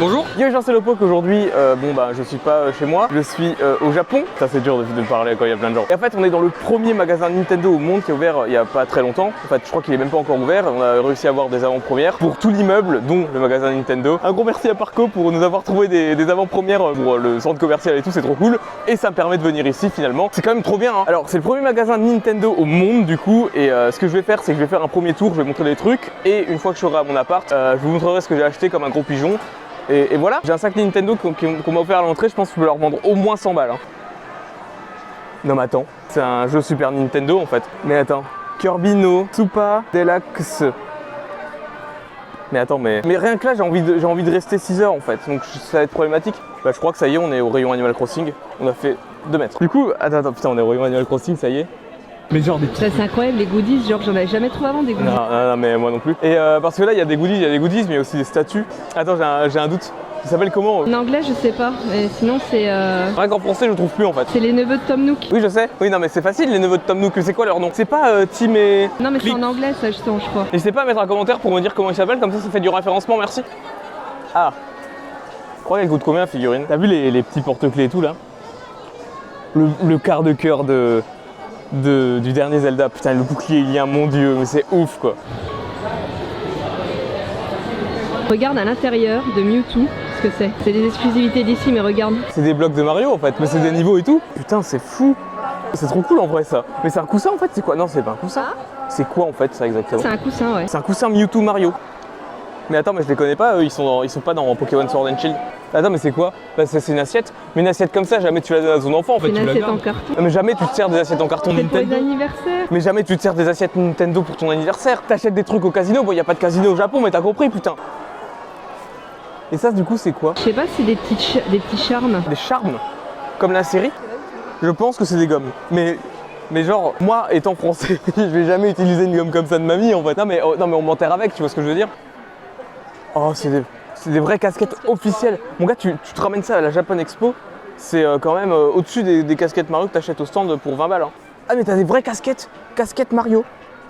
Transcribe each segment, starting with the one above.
Bonjour Yo Jean Lopoc aujourd'hui, euh, bon bah je suis pas euh, chez moi, je suis euh, au Japon. Ça c'est dur de, parler quand il y a plein de gens. Et en fait on est dans le premier magasin Nintendo au monde qui est ouvert il y a pas très longtemps. En fait je crois qu'il est même pas encore ouvert. On a réussi à avoir des avant-premières pour tout l'immeuble, dont le magasin Nintendo. Un gros merci à Parco pour nous avoir trouvé des, avant-premières pour le centre commercial et tout, c'est trop cool. Et ça me permet de venir ici finalement. C'est quand même trop bien. hein. Alors c'est le premier magasin Nintendo au monde du coup. Et ce que je vais faire c'est que je vais faire un premier tour, je vais montrer des trucs. Et une fois que je serai à mon appart, je vous montrerai ce que j'ai acheté comme un gros pigeon. Et, voilà, j'ai un sac Nintendo qu'on m'a offert à l'entrée, je pense que je peux leur vendre au moins 100 balles. hein. Non mais attends, c'est un jeu Super Nintendo en fait. Mais attends, Kirby no Super Deluxe. Mais attends, mais, mais rien que là, j'ai envie, de, envie de rester 6 heures en fait, donc ça va être problématique. Bah, je crois que ça y est, on est au rayon Animal Crossing. On a fait 2 mètres. Du coup, attends, attends, putain, on est au rayon Animal Crossing, ça y est. Mais genre des Ça, c'est incroyable, les goodies, genre j'en avais jamais trouvé avant des goodies. non, non, non, mais moi non plus. Et euh, parce que là, il y a des goodies, il y a des goodies, mais il y a aussi des statues. Attends, j'ai un, j'ai un doute. Ça s'appelle comment En anglais, je sais pas, mais sinon c'est euh, Rien qu'en français, je trouve plus en fait. c'est les neveux de Tom Nook. Oui, je sais. Oui, non, mais c'est facile, les neveux de Tom Nook. C'est quoi leur nom? C'est pas euh, Tim et. Non, mais c'est en anglais, ça justement, je crois. N'hésitez pas à mettre un commentaire pour me dire comment ils s'appellent, comme ça, ça fait du référencement, merci. Ah. Je crois qu'elle coûte combien la figurine? T'as vu les, les petits porte-clés et tout là? Le, le quart de cœur de, de- du dernier Zelda. Putain, le bouclier ilien, mon dieu, mais c'est ouf quoi. Regarde à l'intérieur de Mewtwo ce que c'est. C'est des exclusivités d'ici, mais regarde. C'est des blocs de Mario en fait, mais c'est des niveaux et tout. Putain, c'est fou. C'est trop cool en vrai ça. Mais c'est un coussin en fait, c'est quoi? Non, c'est pas un coussin. C'est quoi en fait ça exactement? C'est un coussin, ouais. C'est un coussin Mewtwo Mario. Mais attends, mais je les connais pas, eux, ils sont, dans- ils sont pas dans Pokémon Sword and Shield. Attends, mais c'est quoi? Bah, c'est une assiette. Mais une assiette comme ça, jamais tu la donnes à ton enfant en fait. Tu une la assiette en carton. Non, mais jamais tu te sers des assiettes en carton C'est pour les Nintendo. anniversaires. Mais jamais tu te sers des assiettes Nintendo pour ton anniversaire. T'achètes des trucs au casino. Bon, y a pas de casino au Japon, mais t'as compris, putain. Et ça, du coup, c'est quoi? Je sais pas si c'est des petits, des petits charmes. Des charmes Comme la série? Je pense que c'est des gommes. Mais. Mais genre, moi étant français, je vais jamais utiliser une gomme comme ça de mamie en fait. Non mais, oh, non mais on m'enterre avec, tu vois ce que je veux dire? Oh, c'est des, c'est des vraies casquettes officielles. Mon gars, tu, tu te ramènes ça à la Japan Expo, c'est euh, quand même euh, au-dessus des, des casquettes Mario que t'achètes au stand pour 20 balles. hein. Ah mais t'as des vraies casquettes, casquettes Mario.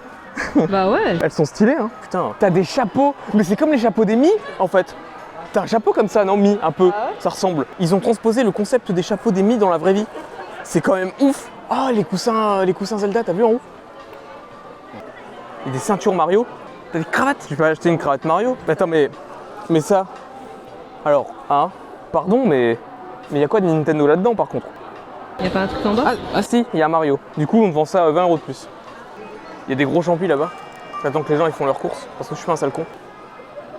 bah ouais. Elles sont stylées, hein. Putain. T'as des chapeaux, mais c'est comme les chapeaux des Mi, en fait. T'as un chapeau comme ça, non, Mi, un peu. Ça ressemble. Ils ont transposé le concept des chapeaux des Mi dans la vraie vie. C'est quand même ouf. Ah, les coussins, les coussins Zelda, t'as vu en haut? Et des ceintures Mario. T'as des cravates. Je vais pas acheter une cravate Mario. Attends, mais, mais ça. Alors, hein Pardon, mais, mais y a quoi de Nintendo là-dedans, par contre? Y a pas un truc en bas? Ah, ah si, y a Mario. Du coup, on vend ça à 20 euros de plus. Y a des gros champis là-bas. J'attends que les gens ils font leurs courses parce que je suis un sale con.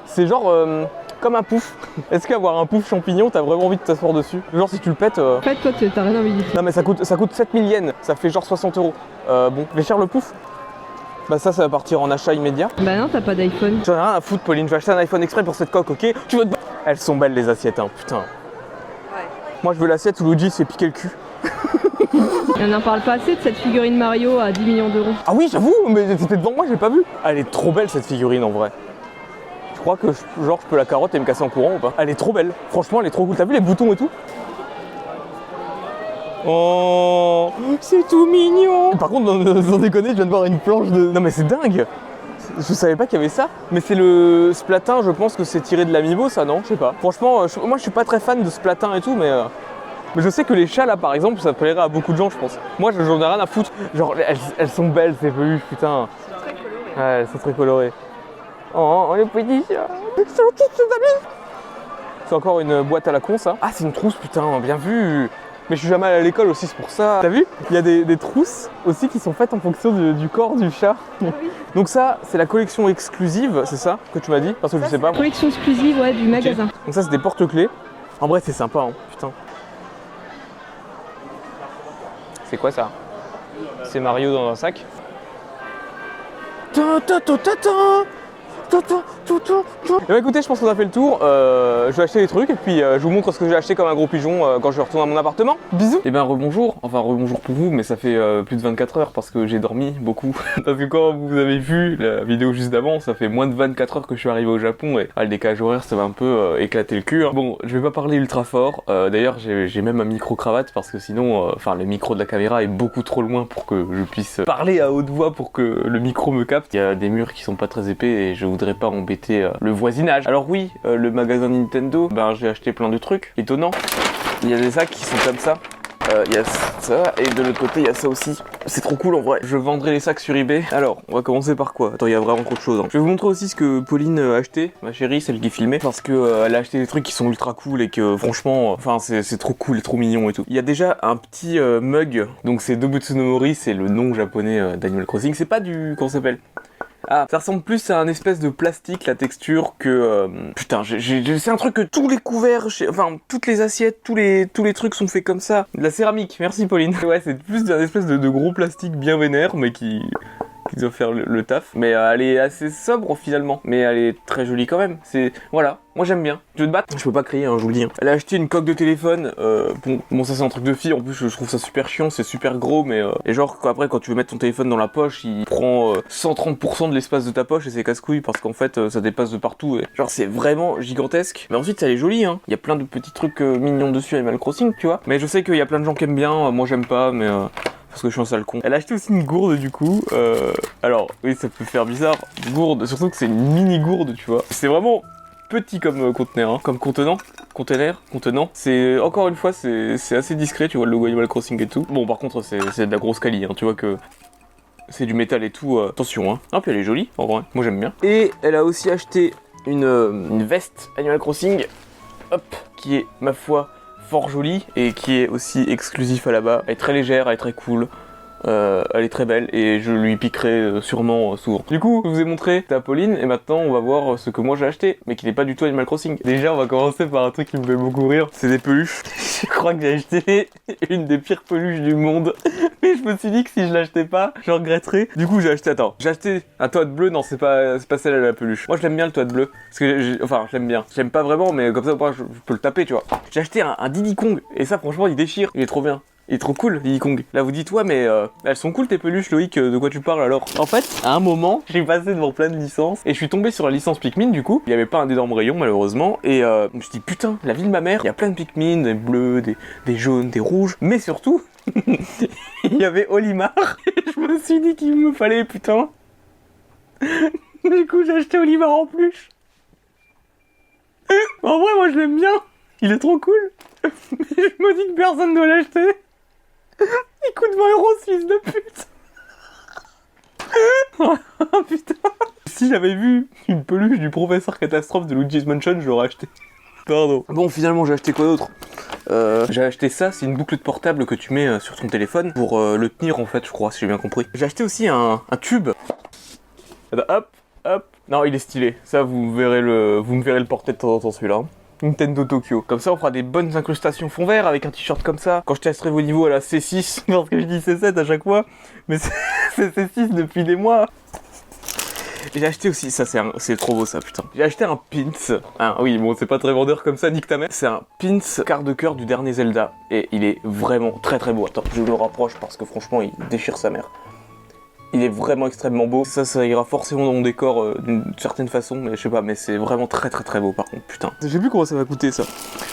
C'est genre euh, comme un pouf. Est-ce qu'avoir un pouf champignon, t'as vraiment envie de t'asseoir dessus? Genre si tu le pètes. euh, En fait, toi, t'as rien envie faire. Non mais ça coûte, ça coûte 7000 yens, ça fait genre 60 euros. Euh, bon, mais cher le pouf Bah ça, ça va partir en achat immédiat. Bah non, t'as pas d'iPhone. J'en ai rien à foutre, Pauline, je vais acheter un iPhone exprès pour cette coque, ok Tu veux te... Elles sont belles les assiettes, hein, putain. Moi je veux l'assiette où Luigi se fait piquer le cul. On n'en parle pas assez de cette figurine Mario à 10 millions d'euros. Ah oui, j'avoue, mais c'était devant moi, j'ai pas vu. Elle est trop belle cette figurine en vrai. Je crois que je- genre je peux la carotte et me casser en courant ou pas. Elle est trop belle. Franchement, elle est trop cool. T'as vu les boutons et tout? Oh, c'est tout mignon. Par contre, sans déconner, je viens de voir une planche de. Non mais c'est dingue. Je savais pas qu'il y avait ça, mais c'est le Splatin, je pense que c'est tiré de l'amiibo ça, non? Je sais pas. Franchement, euh, moi je suis pas très fan de Splatin et tout, mais euh, mais je sais que les chats là par exemple, ça plairait à beaucoup de gens, je pense. Moi j'en ai rien à foutre. Genre elles, sont belles ces peluches, putain. Ouais, elles sont très colorées. Oh, oh les petits chats. C'est encore une boîte à la con ça. Ah c'est une trousse putain, bien vu. Mais je suis jamais allé à l'école aussi, c'est pour ça. T'as vu? Il y a des, des trousses aussi qui sont faites en fonction du, du corps du chat. Donc ça, c'est la collection exclusive, c'est ça que tu m'as dit? Parce que je sais pas. moi. Collection exclusive, ouais, du magasin. Donc ça c'est des porte-clés. En vrai c'est sympa hein, putain. C'est quoi ça? C'est Mario dans un sac? Ta ta ta ta ta. Ta ta ta ta. Eh ben, écoutez, je pense qu'on a fait le tour. Euh, je vais acheter des trucs et puis euh, je vous montre ce que j'ai acheté comme un gros pigeon euh, quand je retourne à mon appartement. Bisous. Et ben rebonjour. Enfin rebonjour pour vous, mais ça fait euh, plus de 24 heures parce que j'ai dormi beaucoup. parce que quand vous avez vu la vidéo juste d'avant, ça fait moins de 24 heures que je suis arrivé au Japon et ah, le décalage horaire ça va un peu euh, éclater le cul. hein. Bon, je vais pas parler ultra fort. Euh, D'ailleurs, j'ai j'ai même un micro cravate parce que sinon, euh, enfin le micro de la caméra est beaucoup trop loin pour que je puisse parler à haute voix pour que le micro me capte. Il y a des murs qui sont pas très épais et je voudrais voudrais pas embêter euh, le voisinage. Alors oui, euh, le magasin Nintendo, ben j'ai acheté plein de trucs étonnants. Il y a des sacs qui sont comme ça. Euh, Il y a ça, et de l'autre côté, il y a ça aussi. C'est trop cool en vrai. Je vendrai les sacs sur eBay. Alors, on va commencer par quoi? Attends, il y a vraiment trop de choses. hein. Je vais vous montrer aussi ce que Pauline a acheté, ma chérie, celle qui filmait, parce que euh, elle a acheté des trucs qui sont ultra cool et que franchement, enfin, c'est trop cool trop mignon et tout. Il y a déjà un petit mug, donc c'est Dobutsu no c'est le nom japonais d'Animal Crossing. C'est pas du. Ça s'appelle? Ah, ça ressemble plus à un espèce de plastique, la texture, que... euh, putain, c'est un truc que tous les couverts, enfin, toutes les assiettes, tous les, tous les trucs sont faits comme ça. De la céramique, merci Pauline. Ouais, c'est plus un espèce de gros plastique bien vénère, mais qui... qui doit faire le, le taf. Mais euh, elle est assez sobre finalement, mais elle est très jolie quand même. C'est... Voilà, moi j'aime bien. Tu veux te battre? Je peux pas crier, hein, je vous le dis. hein. Elle a acheté une coque de téléphone, euh, bon, bon ça c'est un truc de fille, en plus je, je trouve ça super chiant, c'est super gros, mais... euh, et genre après quand tu veux mettre ton téléphone dans la poche, il prend euh, 130% de l'espace de ta poche et c'est casse-couille parce qu'en fait ça dépasse de partout. Et... Genre c'est vraiment gigantesque. Mais ensuite elle est jolie, hein. Il y a plein de petits trucs mignons dessus Animal Crossing, tu vois. Mais je sais qu'il y a plein de gens qui aiment bien, moi j'aime pas, mais... parce que je suis un sale con. Elle a acheté aussi une gourde du coup. Euh, alors oui ça peut faire bizarre. Gourde, surtout que c'est une mini gourde, tu vois. C'est vraiment petit comme euh, conteneur, hein, comme contenant, conteneur, contenant. C'est encore une fois c'est assez discret, tu vois le logo Animal Crossing et tout. Bon par contre c'est de la grosse qualité, hein, tu vois que c'est du métal et tout. euh, attention, hein. Ah puis elle est jolie en vrai, moi j'aime bien. Et elle a aussi acheté une veste Animal Crossing, hop, qui est ma foi fort jolie et qui est aussi exclusif à là-bas. Elle est très légère, elle est très cool. Euh, elle est très belle et je lui piquerai euh, sûrement euh, souvent. Du coup, je vous ai montré ta Pauline et maintenant on va voir ce que moi j'ai acheté, mais qui n'est pas du tout Animal Crossing. Déjà, on va commencer par un truc qui me fait beaucoup rire. C'est des peluches. je crois que j'ai acheté une des pires peluches du monde. Mais je me suis dit que si je l'achetais pas, je regretterais. Du coup, j'ai acheté, attends, j'ai acheté un toit de bleu. Non, c'est pas, c'est pas celle-là la peluche. Moi, je l'aime bien le toit de bleu. Parce que, enfin, je l'aime bien. Je l'aime pas vraiment, mais comme ça, je peux le taper, tu vois. J'ai acheté un, un Diddy Kong. Et ça, franchement, il déchire. Il est trop bien. Il est trop cool, Diddy Kong. Là, vous dites, ouais, mais euh, elles sont cool tes peluches, Loïc, euh, de quoi tu parles alors? En fait, à un moment, j'ai passé devant plein de licences et je suis tombé sur la licence Pikmin, du coup. Il y avait pas un énorme rayon, malheureusement. Et euh, je me suis dit, putain, la vie de ma mère, il y a plein de Pikmin, des bleus, des, des jaunes, des rouges. Mais surtout, il y avait Olimar. Je me suis dit qu'il me fallait, putain. du coup, j'ai acheté Olimar en plus. En vrai, moi, je l'aime bien. Il est trop cool. Mais je me dis que personne ne doit l'acheter. Il coûte 20 euros, ce fils de pute. oh putain. Si j'avais vu une peluche du professeur catastrophe de Luigi's Mansion, je l'aurais acheté. Pardon. Bon, finalement, j'ai acheté quoi d'autre? Euh, J'ai acheté ça, c'est une boucle de portable que tu mets euh, sur ton téléphone pour euh, le tenir en fait, je crois, si j'ai bien compris. J'ai acheté aussi un, un tube. Attends, hop, hop. Non, il est stylé. Ça, vous verrez le, vous me verrez le porter de temps en temps celui-là. Nintendo Tokyo. Comme ça, on fera des bonnes incrustations fond vert avec un t-shirt comme ça. Quand je testerai vos niveaux à la C6, parce que je dis C7 à chaque fois, mais c'est c'est C6 depuis des mois. J'ai acheté aussi, ça c'est trop beau ça, putain. J'ai acheté un pins. Ah oui, bon, c'est pas très vendeur comme ça, nique ta mère. C'est un pins quart de cœur du dernier Zelda. Et il est vraiment très très beau. Attends, je le rapproche parce que franchement, il déchire sa mère. Il est vraiment extrêmement beau. Ça, ça ira forcément dans mon décor euh, d'une certaine façon, mais je sais pas, mais c'est vraiment très très très beau par contre, putain. Je sais plus comment ça va coûter ça.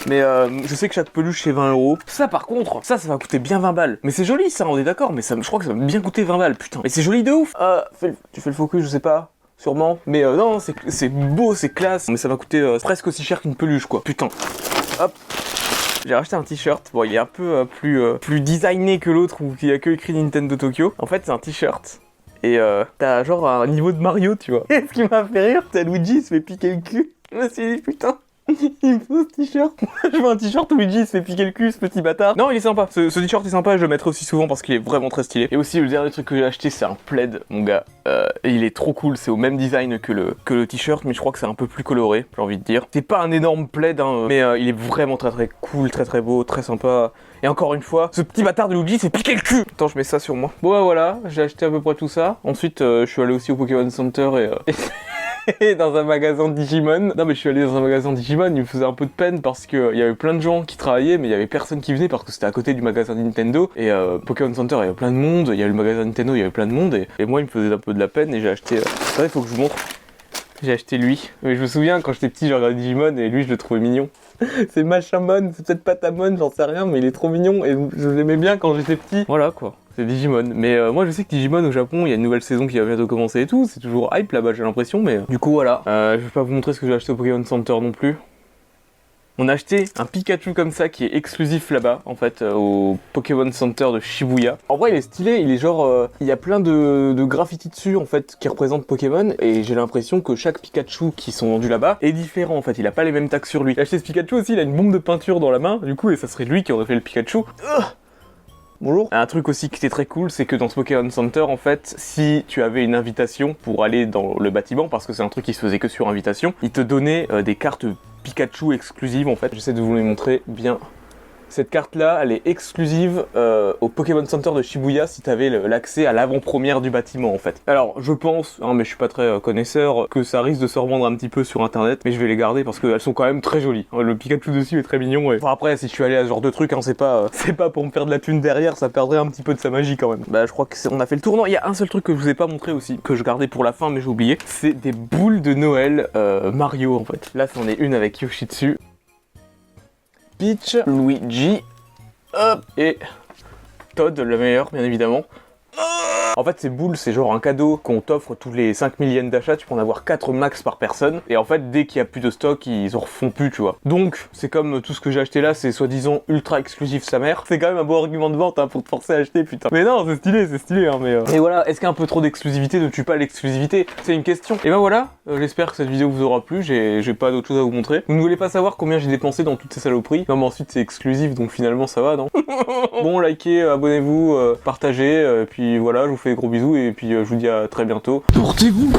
Mais euh, je sais que chaque peluche c'est 20 euros. Ça par contre, ça, ça va coûter bien 20 balles. Mais c'est joli ça, on est d'accord, mais ça, je crois que ça va bien coûter 20 balles, putain. Mais c'est joli de ouf. Euh, fais le- tu fais le focus, je sais pas. Sûrement. Mais euh, non, c'est beau, c'est classe. Mais ça va coûter euh, presque aussi cher qu'une peluche, quoi. Putain. Hop. J'ai racheté un t-shirt. Bon, il est un peu euh, plus, plus designé que l'autre où il y a que écrit Nintendo Tokyo. En fait, c'est un t-shirt. Et euh, t'as genre un niveau de Mario, tu vois. Et ce qui m'a fait rire, t'as Luigi il se fait piquer le cul. Je me suis dit, putain. Il me faut ce t-shirt. je veux un t-shirt où Luigi il se fait piquer le cul, ce petit bâtard. Non, il est sympa. Ce, t-shirt est sympa, je le mettrai aussi souvent parce qu'il est vraiment très stylé. Et aussi, le dernier truc que j'ai acheté, c'est un plaid, mon gars. Euh, il est trop cool, c'est au même design que le, que le t-shirt, mais je crois que c'est un peu plus coloré, j'ai envie de dire. C'est pas un énorme plaid, hein, mais euh, il est vraiment très très cool, très très beau, très sympa. Et encore une fois, ce petit bâtard de Luigi s'est piqué le cul Attends, je mets ça sur moi. Bon, bah, voilà, j'ai acheté à peu près tout ça. Ensuite, euh, je suis allé aussi au Pokémon Center et... et dans un magasin Digimon. Non mais je suis allé dans un magasin Digimon, il me faisait un peu de peine parce que il y avait plein de gens qui travaillaient mais il y avait personne qui venait parce que c'était à côté du magasin Nintendo et euh, Pokémon Center il y avait plein de monde, il y avait le magasin Nintendo, il y avait plein de monde et, moi il me faisait un peu de la peine et j'ai acheté... Euh... Il faut que je vous montre. J'ai acheté lui. Mais je me souviens quand j'étais petit j'ai regardé Digimon et lui je le trouvais mignon. c'est Machamon, c'est peut-être Patamon, j'en sais rien, mais il est trop mignon et je l'aimais bien quand j'étais petit. Voilà quoi. C'est Digimon. Mais euh, moi je sais que Digimon au Japon, il y a une nouvelle saison qui va bientôt commencer et tout. C'est toujours hype là-bas, j'ai l'impression. Mais euh, du coup, voilà. Euh, je vais pas vous montrer ce que j'ai acheté au Pokémon Center non plus. On a acheté un Pikachu comme ça qui est exclusif là-bas, en fait, euh, au Pokémon Center de Shibuya. En vrai, il est stylé, il est genre. euh, il y a plein de, de graffitis dessus, en fait, qui représentent Pokémon. Et j'ai l'impression que chaque Pikachu qui sont vendus là-bas est différent, en fait. Il a pas les mêmes tags sur lui. J'ai acheté ce Pikachu aussi, il a une bombe de peinture dans la main, du coup, et ça serait lui qui aurait fait le Pikachu. Bonjour. Un truc aussi qui était très cool, c'est que dans ce Pokémon Center, en fait, si tu avais une invitation pour aller dans le bâtiment, parce que c'est un truc qui se faisait que sur invitation, il te donnait euh, des cartes Pikachu exclusives en fait. J'essaie de vous les montrer bien. Cette carte là, elle est exclusive euh, au Pokémon Center de Shibuya si tu avais l'accès à l'avant-première du bâtiment en fait. Alors je pense, hein, mais je suis pas très euh, connaisseur, que ça risque de se revendre un petit peu sur internet, mais je vais les garder parce qu'elles sont quand même très jolies. Le Pikachu dessus est très mignon. Et... Enfin, après, si je suis allé à ce genre de truc, hein, c'est pas, euh, c'est pas pour me faire de la thune derrière, ça perdrait un petit peu de sa magie quand même. Bah je crois que on a fait le tour. Non, il y a un seul truc que je vous ai pas montré aussi, que je gardais pour la fin, mais j'ai oublié. C'est des boules de Noël Mario en fait. Là, c'en est une avec Yoshi dessus. Peach, Luigi, hop, et Todd, le meilleur, bien évidemment. En fait, ces boules, c'est genre un cadeau qu'on t'offre tous les 5000 yens d'achat. Tu peux en avoir 4 max par personne. Et en fait, dès qu'il y a plus de stock, ils en refont plus, tu vois. Donc, c'est comme tout ce que j'ai acheté là, c'est soi-disant ultra exclusif sa mère. C'est quand même un bon argument de vente hein, pour te forcer à acheter, putain. Mais non, c'est stylé, c'est stylé, hein, mais. euh. Et voilà, est-ce qu'un peu trop d'exclusivité ne tue pas l'exclusivité? C'est une question. Et ben voilà, euh, j'espère que cette vidéo vous aura plu. J'ai pas d'autre chose à vous montrer. Vous ne voulez pas savoir combien j'ai dépensé dans toutes ces saloperies? Non, mais ensuite, c'est exclusif, donc finalement, ça va, non? Bon, likez, abonnez-vous, euh, partagez, euh, puis voilà, je vous fais gros bisous et puis euh, je vous dis à très bientôt. Portez-vous